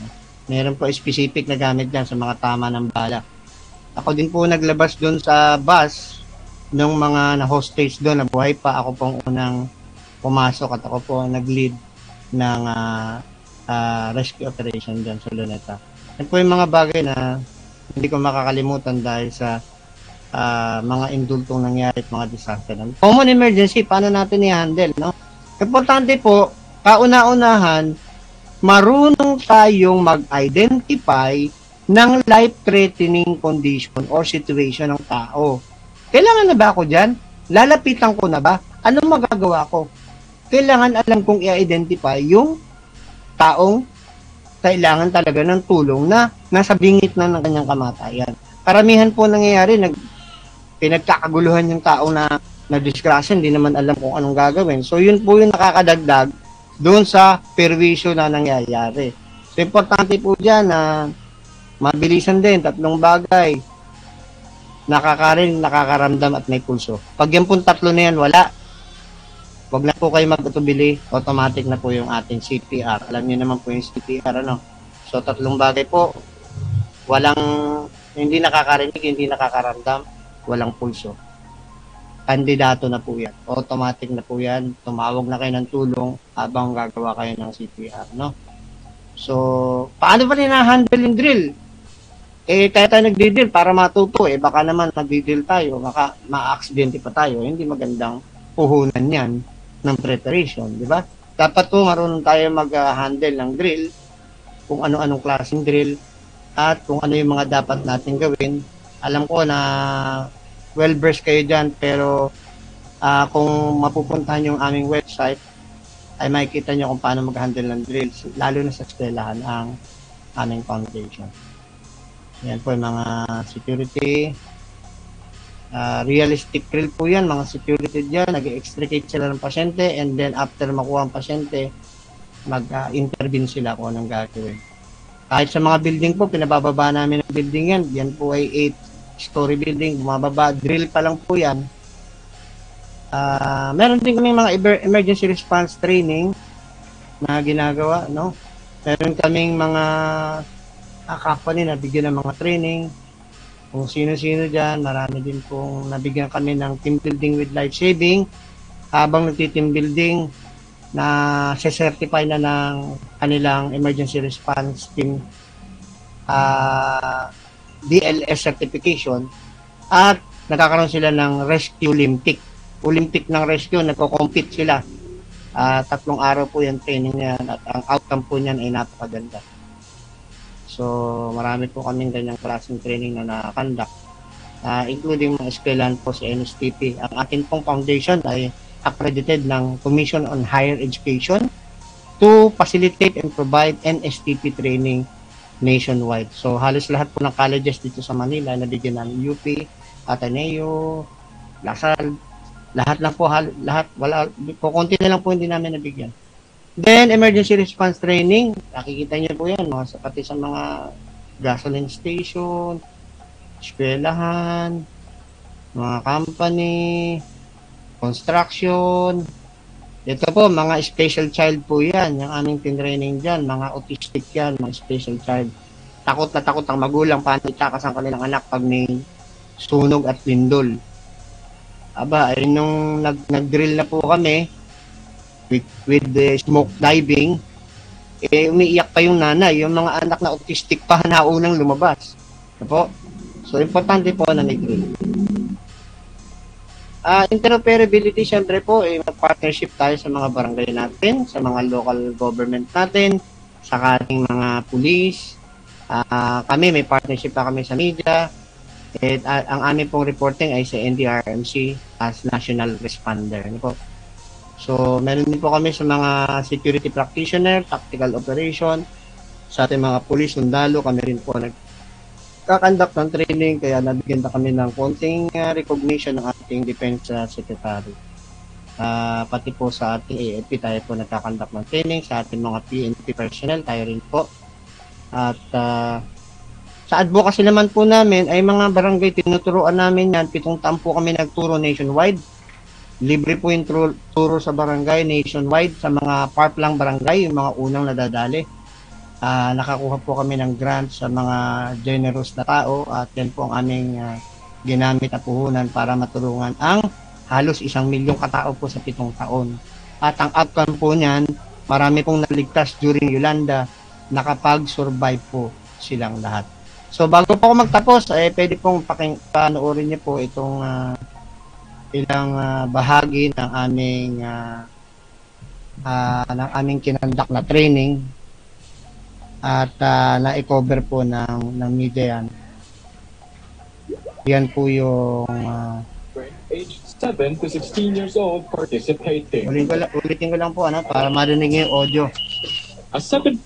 Meron po specific na gamit dyan sa mga tama ng bala. Ako din po naglabas doon sa bus nung mga na-hostage doon, nabuhay pa, ako pong unang pumasok at ako po nag-lead ng uh, uh, rescue operation dyan sa Luneta. Yan po yung mga bagay na hindi ko makakalimutan dahil sa uh, mga indultong nangyari at mga disaster. Common emergency, paano natin i-handle, no? Importante po, kauna-unahan, marunong tayong mag-identify ng life-threatening condition or situation ng tao. Kailangan na ba ako dyan? Lalapitan ko na ba? Anong magagawa ko? Kailangan alam kong i-identify yung taong kailangan talaga ng tulong na nasa bingit na ng kanyang kamatayan. Karamihan po nangyayari, nag, pinagkakaguluhan yung tao na na-disgrasya, hindi naman alam kung anong gagawin. So, yun po yung nakakadagdag doon sa perwisyo na nangyayari. So, importante po dyan na mabilisan din, tatlong bagay nakakarin, nakakaramdam at may pulso. Pag yung pong tatlo na yan, wala. Huwag na po kayo mag-utubili, automatic na po yung ating CPR. Alam niyo naman po yung CPR, ano? So, tatlong bagay po. Walang, hindi nakakarinig, hindi nakakaramdam, walang pulso. Kandidato na po yan. Automatic na po yan. Tumawag na kayo ng tulong habang gagawa kayo ng CPR, no? So, paano ba nina-handle yung drill? eh kaya tayo nagdi-deal para matuto eh baka naman nagdi-deal tayo baka ma-accidente pa tayo hindi magandang puhunan yan ng preparation di ba dapat po marunong tayo mag-handle ng drill kung ano-anong klaseng drill at kung ano yung mga dapat natin gawin alam ko na well versed kayo dyan pero uh, kung mapupuntahan yung aming website ay makikita nyo kung paano mag-handle ng drills lalo na sa eskwelahan ang aming foundation yan po yung mga security. Uh, realistic drill po yan, mga security dyan. Nag-extricate sila ng pasyente and then after makuha ang pasyente, mag-intervene uh, sila kung anong gagawin. Kahit sa mga building po, pinabababa namin ang building yan. Yan po ay 8-story building. Bumababa, drill pa lang po yan. Ah, meron din kami mga emer- emergency response training na ginagawa, no? Meron kaming mga uh, company na bigyan ng mga training. Kung sino-sino dyan, marami din pong nabigyan kami ng team building with life saving. Habang nagti-team building, na certify na ng kanilang emergency response team ah BLS certification at nagkakaroon sila ng rescue Olympic. Olympic ng rescue, nagko-compete sila. Ah, tatlong araw po yung training niyan at ang outcome po niyan ay napakaganda. So, marami po kaming ganyang klaseng training na na-conduct. Ah, including mga eskwelahan po sa NSTP. Ang akin pong foundation ay accredited ng Commission on Higher Education to facilitate and provide NSTP training nationwide. So halos lahat po ng colleges dito sa Manila nabigyan ng UP, Ateneo, Lasal, lahat lang po hal- lahat wala kukunti na lang po hindi namin nabigyan. Then emergency response training, nakikita niyo po 'yan mga pati sa mga gasoline station, eskwelahan, mga company, construction. Ito po, mga special child po yan. Yung aming tinraining dyan, mga autistic yan, mga special child. Takot na takot ang magulang paano itakas ang kanilang anak pag may sunog at lindol. Aba, ay nung nag, nag-drill na po kami with, with the smoke diving, eh, umiiyak pa yung nanay. Yung mga anak na autistic pa na unang lumabas. Ano po? So, importante po na may Ah, interoperability syempre po eh mag-partnership tayo sa mga barangay natin, sa mga local government natin, sa ating mga police. Ah, kami may partnership pa kami sa media. At ah, ang aming pong reporting ay sa NDRMC as national responder. Ano po? So, meron din po kami sa mga security practitioner, tactical operation, sa ating mga police, sundalo, kami rin po nag kakandak ng training kaya nabigyan na kami ng konting uh, recognition ng ating defense uh, secretary. Uh, pati po sa ating AFP tayo po nagkakandak ng training sa ating mga PNP personnel tayo rin po. At uh, sa advocacy naman po namin ay mga barangay tinuturuan namin yan. Pitong taon po kami nagturo nationwide. Libre po yung turo, turo sa barangay nationwide sa mga park lang barangay, yung mga unang nadadali uh, nakakuha po kami ng grant sa mga generous na tao at yan po ang aming uh, ginamit na puhunan para matulungan ang halos isang milyong katao po sa pitong taon. At ang outcome po niyan, marami pong naligtas during Yolanda, nakapag-survive po silang lahat. So bago po ako magtapos, eh, pwede pong paking, panoorin niyo po itong uh, ilang uh, bahagi ng aming uh, uh, ng aming kinandak na training at uh, na-cover po ng, ng media yan. Yan po yung uh, age 7 to 16 years old participating. ulitin ko, lang, ulitin ko lang po ano, para marinig yung audio. A seven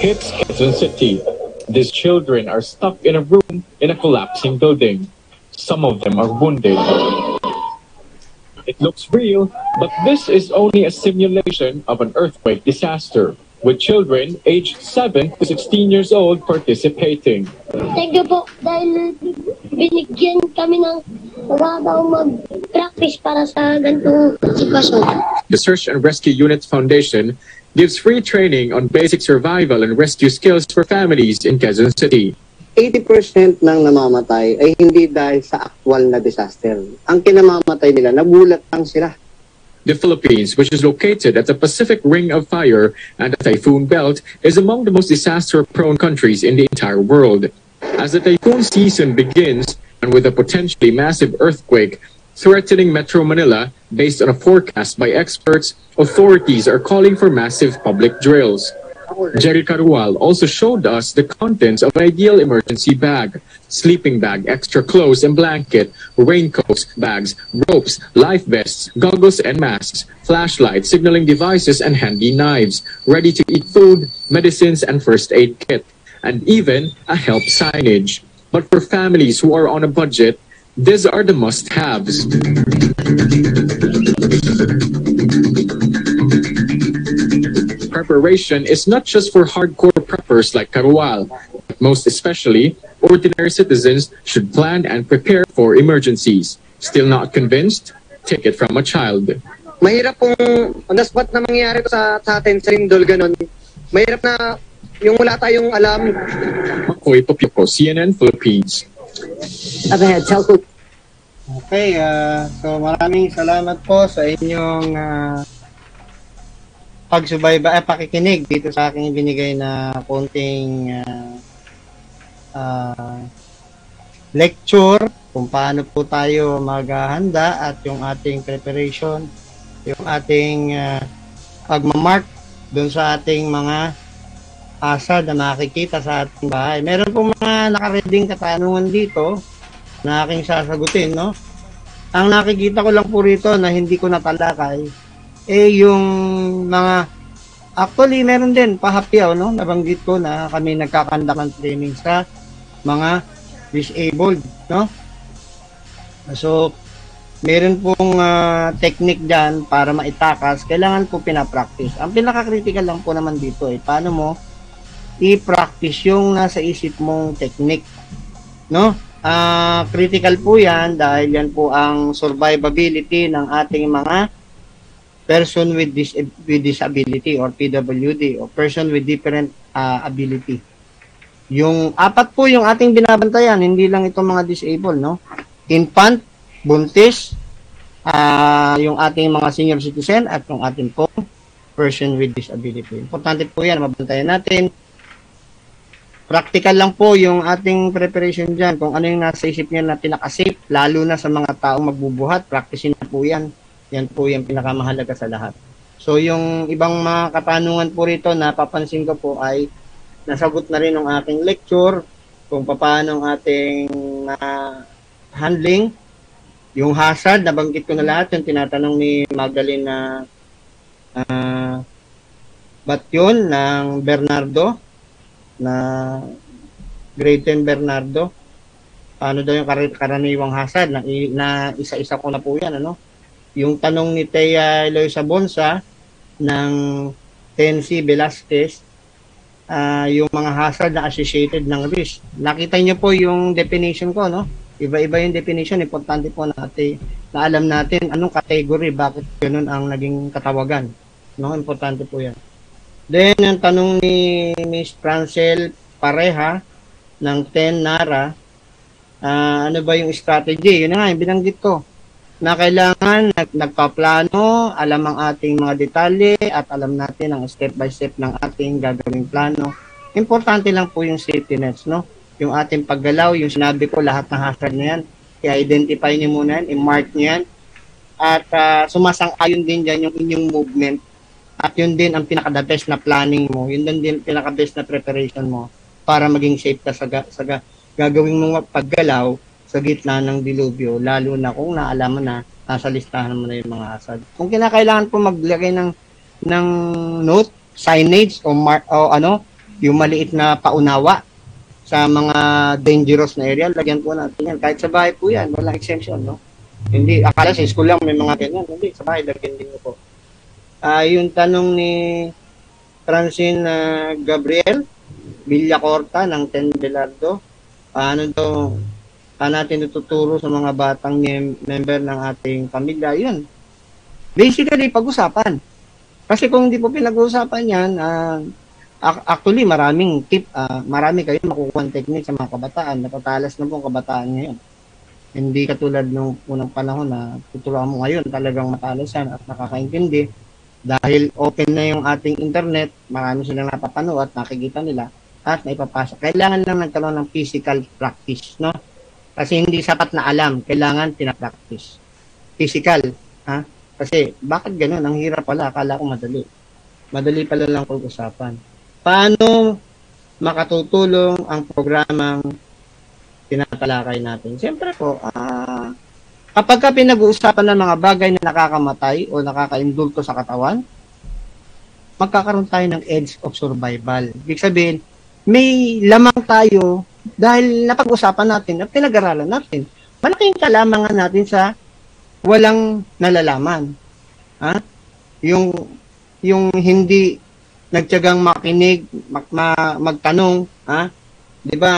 hits Quezon City. These children are stuck in a room in a collapsing building. Some of them are wounded. It looks real, but this is only a simulation of an earthquake disaster, with children aged 7 to 16 years old participating. Thank you po dahil binigyan kami ng pagkakataong mag-practice para sa ganitong sitwasyon. The Search and Rescue Units Foundation gives free training on basic survival and rescue skills for families in Quezon City. 80% ng namamatay ay hindi dahil sa actual na disaster. Ang kinamamatay nila, nagulat lang sila. The Philippines, which is located at the Pacific Ring of Fire and the Typhoon Belt, is among the most disaster-prone countries in the entire world. As the typhoon season begins, and with a potentially massive earthquake threatening Metro Manila, based on a forecast by experts, authorities are calling for massive public drills. Jerry Carual also showed us the contents of ideal emergency bag. Sleeping bag, extra clothes and blanket, raincoats, bags, ropes, life vests, goggles and masks, flashlights, signaling devices and handy knives, ready to eat food, medicines and first aid kit, and even a help signage. But for families who are on a budget, these are the must-haves. Preparation is not just for hardcore preppers like Karual, but most especially, ordinary citizens should plan and prepare for emergencies. Still not convinced? Take it from a child. Mahirap kung on the spot na mangyayari sa, sa atin, sa lindol, ganun. Mahirap na yung wala tayong alam. Makoy Popyoko, CNN Philippines. Up ahead, telco Okay, ah, so maraming salamat po sa inyong uh, pagsubayba, eh, pakikinig dito sa aking binigay na konting ah, ah, lecture kung paano po tayo maghahanda at yung ating preparation, yung ating uh, pagmamark doon sa ating mga asad na makikita sa ating bahay. Meron po mga nakareding katanungan dito na aking sasagutin, no? Ang nakikita ko lang po rito na hindi ko natalakay, eh yung mga, actually meron din, pahapyaw, no? Nabanggit ko na kami nagkakanda ng training sa mga disabled, no? So, meron pong ah, technique dyan para maitakas, kailangan po pinapractice. Ang pinaka-critical lang po naman dito, eh, paano mo i-practice yung nasa isip mong technique, no? Ah, critical po 'yan dahil yan po ang survivability ng ating mga person with dis with disability or PWD or person with different ah, ability. Yung apat po yung ating binabantayan, hindi lang itong mga disabled, no? Infant, buntis, ah, yung ating mga senior citizen at yung ating po person with disability. Importante po yan, mabantayan natin. Practical lang po yung ating preparation dyan. Kung ano yung nasa isip niya na pinakasafe, lalo na sa mga taong magbubuhat, practicein na po yan. Yan po yung pinakamahalaga sa lahat. So yung ibang mga katanungan po rito na papansin ko po ay nasagot na rin ng aking lecture kung paano ang ating ah, handling. Yung hazard, nabanggit ko na lahat. Yung tinatanong ni Magdalene na ah, ba't yun ng Bernardo na grade 10 Bernardo. Paano daw yung kar- karaniwang hazard na, na isa-isa ko na po yan, ano? Yung tanong ni Thea Eloisa Bonsa ng Tensi Velasquez, ah, yung mga hazard na associated ng risk. Nakita niyo po yung definition ko, no? Iba-iba yung definition. Importante po natin na alam natin anong category, bakit ganun ang naging katawagan. No? Importante po yan. Then, yung tanong ni Miss Francel Pareha ng 10 Nara, ah, ano ba yung strategy? Yun nga, yung binanggit ko na kailangan nag, nagpaplano, alam ang ating mga detalye at alam natin ang step by step ng ating gagawing plano. Importante lang po yung safety nets, no? Yung ating paggalaw, yung sinabi ko, lahat ng hazard na yan, i-identify niyo muna yan, i-mark niyo yan, at ah, sumasang-ayon din dyan yung inyong movement at yun din ang pinaka-the best na planning mo. Yun din din pinaka-best na preparation mo para maging safe ka sa, ga- sa ga- gagawin mong paggalaw sa gitna ng dilubyo, lalo na kung naalaman na nasa listahan mo na yung mga asad. Kung kinakailangan po maglagay ng ng note, signage o, mar- o ano, yung maliit na paunawa sa mga dangerous na area, lagyan po natin yan. Kahit sa bahay po yan, walang exemption, no? Hindi, akala sa school lang may mga ganyan. Hindi, sa bahay, lagyan din po. Ah, yung tanong ni Francine ah, Gabriel Villacorta ng Ten Belardo, paano daw paano natin tuturo sa mga batang mem- member ng ating pamilya? Yun. Basically, pag-usapan. Kasi kung hindi po pinag-uusapan yan, ac- actually, maraming tip, ah, marami kayo makukuha technique sa mga kabataan. Natatalas na po ang kabataan ngayon. Hindi katulad nung unang panahon na tuturuan mo ngayon talagang matalas yan at nakakaintindi dahil open na yung ating internet, marami silang napapanood at nakikita nila at naipapasa. Kailangan lang nagkaroon ng physical practice, no? Kasi hindi sapat na alam, kailangan pinapractice. Physical, ha? Kasi bakit ganun? Ang hirap pala, akala ko madali. Madali pala lang pag-usapan. Paano makatutulong ang programang tinatalakay natin? Siyempre po, ah, kapag ka pinag-uusapan ng mga bagay na nakakamatay o nakaka-indulto sa katawan, magkakaroon tayo ng edge of survival. Ibig sabihin, may lamang tayo dahil napag-usapan natin at pinag-aralan natin. Malaking kalamangan natin sa walang nalalaman. Ha? Yung yung hindi nagtiyagang makinig, mag, ma- magtanong, ha? 'Di ba,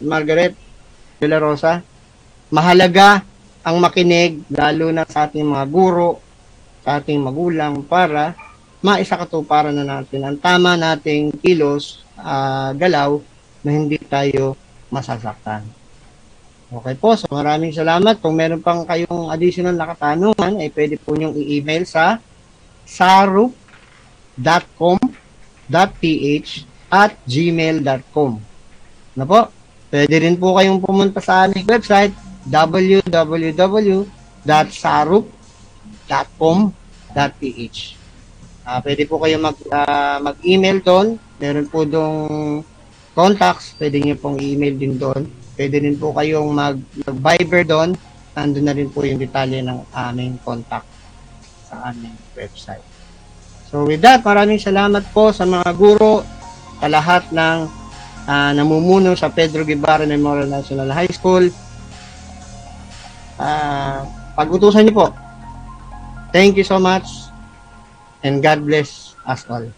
Margaret De La Rosa? Mahalaga ang makinig lalo na sa ating mga guro, sa ating magulang para maisakatuparan na natin ang tama nating kilos, ah, galaw na hindi tayo masasaktan. Okay po, so maraming salamat. Kung meron pang kayong additional na katanungan, ay pwede po niyong i-email sa sarup.com.ph at gmail.com. Na po? Pwede rin po kayong pumunta sa aming website www.sarup.com.ph Ah, pwede po kayo mag, ah, mag-email doon. Meron po dong contacts. Pwede niyo pong i-email din doon. Pwede rin po kayong mag, mag-Viber doon. Nandun na rin po yung detalye ng aming contact sa aming website. So with that, maraming salamat po sa mga guro, sa lahat ng ah, namumuno sa Pedro Guevara Memorial National High School. Ah, pag-utusan niyo po. Thank you so much and God bless us all.